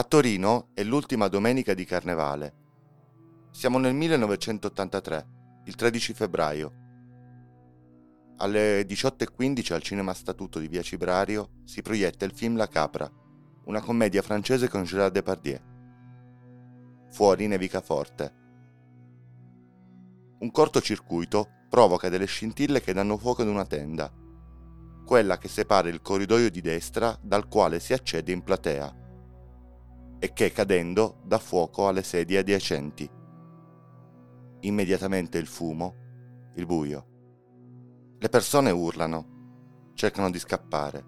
A Torino è l'ultima domenica di carnevale. Siamo nel 1983, il 13 febbraio. Alle 18.15 al Cinema Statuto di Via Cibrario si proietta il film La Capra, una commedia francese con Gérard Depardieu. Fuori nevica forte. Un cortocircuito provoca delle scintille che danno fuoco ad una tenda, quella che separa il corridoio di destra dal quale si accede in platea e che cadendo dà fuoco alle sedie adiacenti. Immediatamente il fumo, il buio. Le persone urlano, cercano di scappare.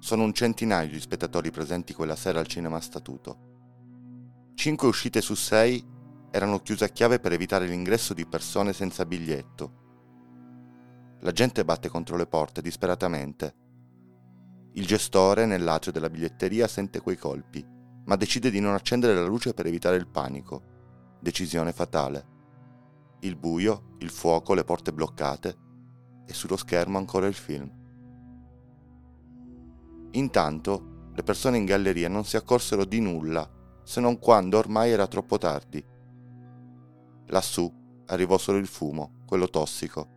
Sono un centinaio gli spettatori presenti quella sera al cinema statuto. Cinque uscite su sei erano chiuse a chiave per evitare l'ingresso di persone senza biglietto la gente batte contro le porte disperatamente. Il gestore, nell'atrio della biglietteria, sente quei colpi, ma decide di non accendere la luce per evitare il panico. Decisione fatale. Il buio, il fuoco, le porte bloccate e sullo schermo ancora il film. Intanto, le persone in galleria non si accorsero di nulla, se non quando ormai era troppo tardi. Lassù arrivò solo il fumo, quello tossico,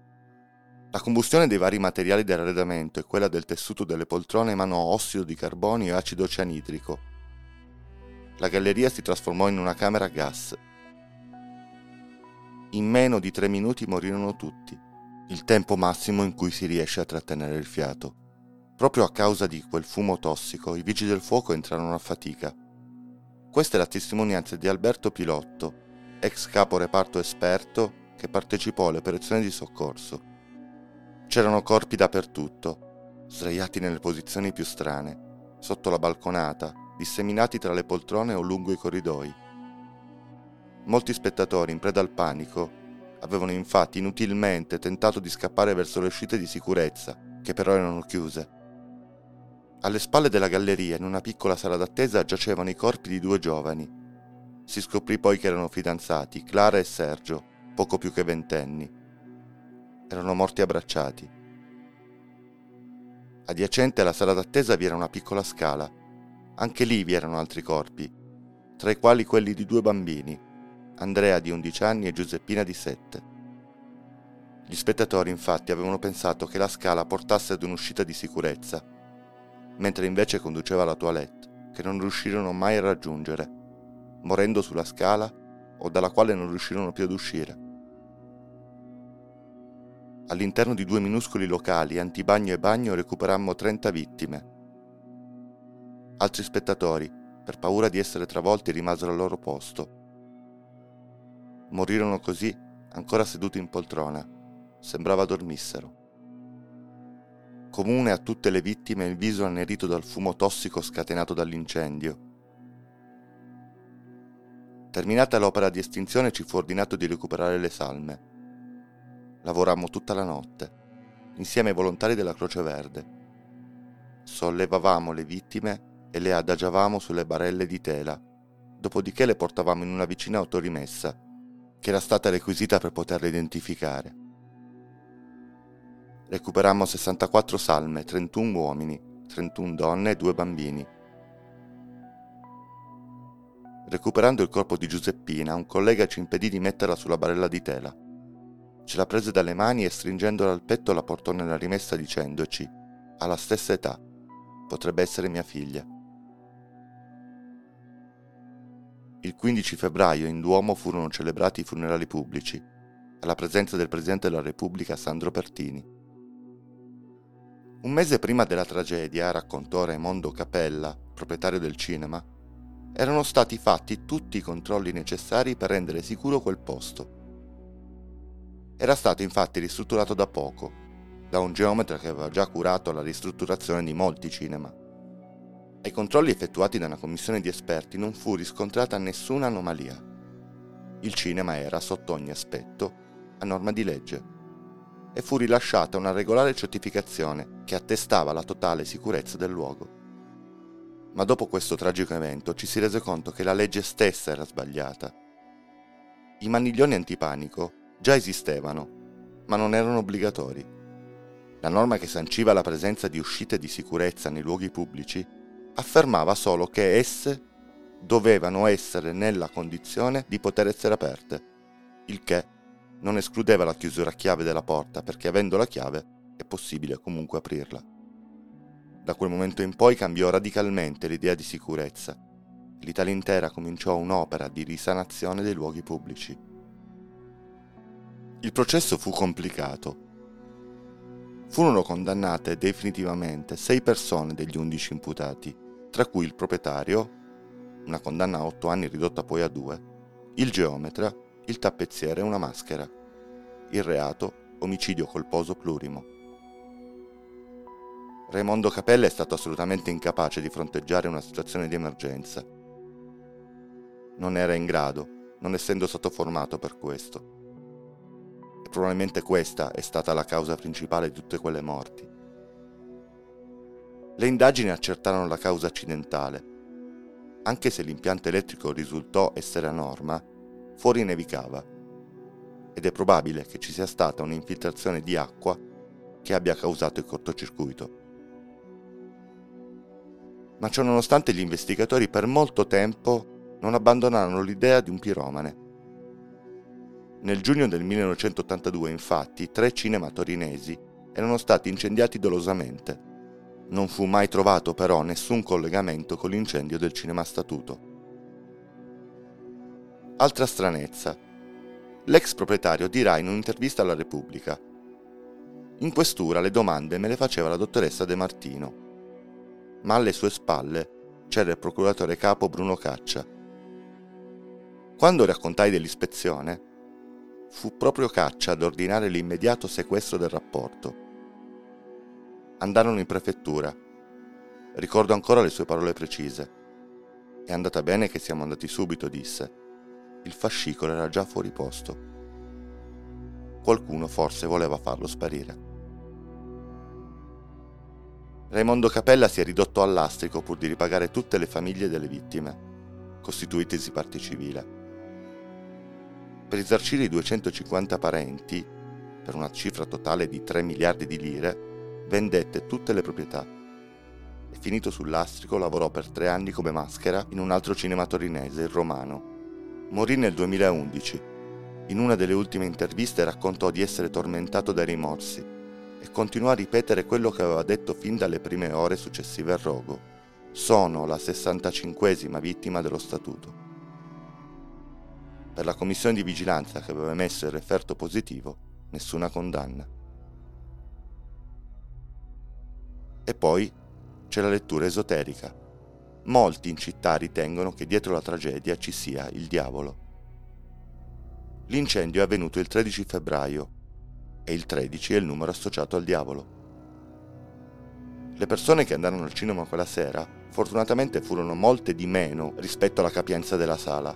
la combustione dei vari materiali dell'arredamento e quella del tessuto delle poltrone emanò ossido di carbonio e acido cianidrico. La galleria si trasformò in una camera a gas. In meno di tre minuti morirono tutti, il tempo massimo in cui si riesce a trattenere il fiato. Proprio a causa di quel fumo tossico, i vigili del fuoco entrarono a fatica. Questa è la testimonianza di Alberto Pilotto, ex capo reparto esperto che partecipò alle operazioni di soccorso C'erano corpi dappertutto, sdraiati nelle posizioni più strane, sotto la balconata, disseminati tra le poltrone o lungo i corridoi. Molti spettatori, in preda al panico, avevano infatti inutilmente tentato di scappare verso le uscite di sicurezza, che però erano chiuse. Alle spalle della galleria, in una piccola sala d'attesa, giacevano i corpi di due giovani. Si scoprì poi che erano fidanzati, Clara e Sergio, poco più che ventenni erano morti abbracciati. Adiacente alla sala d'attesa vi era una piccola scala. Anche lì vi erano altri corpi, tra i quali quelli di due bambini, Andrea di 11 anni e Giuseppina di 7. Gli spettatori infatti avevano pensato che la scala portasse ad un'uscita di sicurezza, mentre invece conduceva alla toilette, che non riuscirono mai a raggiungere, morendo sulla scala o dalla quale non riuscirono più ad uscire. All'interno di due minuscoli locali, antibagno e bagno, recuperammo 30 vittime. Altri spettatori, per paura di essere travolti, rimasero al loro posto. Morirono così, ancora seduti in poltrona. Sembrava dormissero. Comune a tutte le vittime il viso annerito dal fumo tossico scatenato dall'incendio. Terminata l'opera di estinzione ci fu ordinato di recuperare le salme. Lavorammo tutta la notte, insieme ai volontari della Croce Verde. Sollevavamo le vittime e le adagiavamo sulle barelle di tela, dopodiché le portavamo in una vicina autorimessa, che era stata requisita per poterle identificare. Recuperammo 64 salme, 31 uomini, 31 donne e 2 bambini. Recuperando il corpo di Giuseppina, un collega ci impedì di metterla sulla barella di tela. Ce la prese dalle mani e stringendola al petto la portò nella rimessa dicendoci, ha la stessa età, potrebbe essere mia figlia. Il 15 febbraio in Duomo furono celebrati i funerali pubblici, alla presenza del Presidente della Repubblica Sandro Pertini. Un mese prima della tragedia, raccontò Raimondo Capella, proprietario del cinema, erano stati fatti tutti i controlli necessari per rendere sicuro quel posto era stato infatti ristrutturato da poco, da un geometra che aveva già curato la ristrutturazione di molti cinema. Ai controlli effettuati da una commissione di esperti non fu riscontrata nessuna anomalia. Il cinema era, sotto ogni aspetto, a norma di legge e fu rilasciata una regolare certificazione che attestava la totale sicurezza del luogo. Ma dopo questo tragico evento ci si rese conto che la legge stessa era sbagliata. I maniglioni antipanico già esistevano, ma non erano obbligatori. La norma che sanciva la presenza di uscite di sicurezza nei luoghi pubblici affermava solo che esse dovevano essere nella condizione di poter essere aperte, il che non escludeva la chiusura a chiave della porta perché avendo la chiave è possibile comunque aprirla. Da quel momento in poi cambiò radicalmente l'idea di sicurezza. L'Italia intera cominciò un'opera di risanazione dei luoghi pubblici. Il processo fu complicato. Furono condannate definitivamente sei persone degli undici imputati, tra cui il proprietario, una condanna a otto anni ridotta poi a due, il geometra, il tappezziere e una maschera. Il reato, omicidio colposo plurimo. Raimondo Capella è stato assolutamente incapace di fronteggiare una situazione di emergenza. Non era in grado, non essendo stato formato per questo. E probabilmente questa è stata la causa principale di tutte quelle morti. Le indagini accertarono la causa accidentale. Anche se l'impianto elettrico risultò essere a norma, fuori nevicava ed è probabile che ci sia stata un'infiltrazione di acqua che abbia causato il cortocircuito. Ma ciononostante gli investigatori per molto tempo non abbandonarono l'idea di un piromane. Nel giugno del 1982 infatti tre cinema torinesi erano stati incendiati dolosamente. Non fu mai trovato però nessun collegamento con l'incendio del cinema statuto. Altra stranezza. L'ex proprietario dirà in un'intervista alla Repubblica in questura le domande me le faceva la dottoressa De Martino ma alle sue spalle c'era il procuratore capo Bruno Caccia. Quando raccontai dell'ispezione, fu proprio Caccia ad ordinare l'immediato sequestro del rapporto. Andarono in prefettura. Ricordo ancora le sue parole precise. È andata bene che siamo andati subito, disse. Il fascicolo era già fuori posto. Qualcuno forse voleva farlo sparire. Raimondo Capella si è ridotto all'astrico pur di ripagare tutte le famiglie delle vittime, costituitesi parte civile. Per risarcire i 250 parenti, per una cifra totale di 3 miliardi di lire, vendette tutte le proprietà e finito sull'astrico lavorò per tre anni come maschera in un altro cinema torinese, il Romano. Morì nel 2011. In una delle ultime interviste raccontò di essere tormentato dai rimorsi e continuò a ripetere quello che aveva detto fin dalle prime ore successive al rogo. Sono la 65esima vittima dello statuto. Per la commissione di vigilanza che aveva emesso il referto positivo, nessuna condanna. E poi c'è la lettura esoterica. Molti in città ritengono che dietro la tragedia ci sia il diavolo. L'incendio è avvenuto il 13 febbraio e il 13 è il numero associato al diavolo. Le persone che andarono al cinema quella sera fortunatamente furono molte di meno rispetto alla capienza della sala,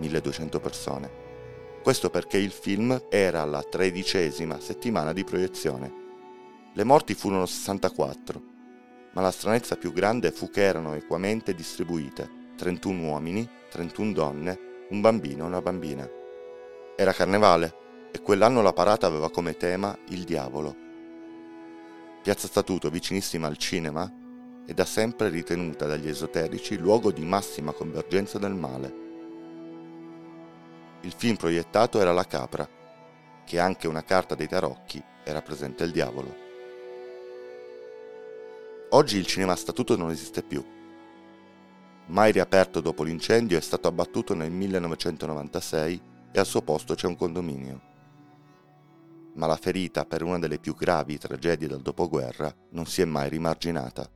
1200 persone. Questo perché il film era alla tredicesima settimana di proiezione. Le morti furono 64, ma la stranezza più grande fu che erano equamente distribuite, 31 uomini, 31 donne, un bambino e una bambina. Era carnevale, e quell'anno la parata aveva come tema il diavolo. Piazza Statuto, vicinissima al cinema, è da sempre ritenuta dagli esoterici luogo di massima convergenza del male. Il film proiettato era La Capra, che anche una carta dei tarocchi e rappresenta il diavolo. Oggi il cinema statuto non esiste più. Mai riaperto dopo l'incendio è stato abbattuto nel 1996 e al suo posto c'è un condominio ma la ferita per una delle più gravi tragedie del dopoguerra non si è mai rimarginata.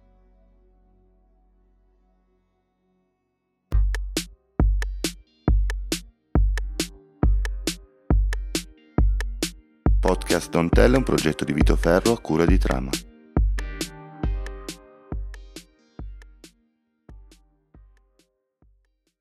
Podcast Don't Tell è un progetto di Vito Ferro a cura di Trama.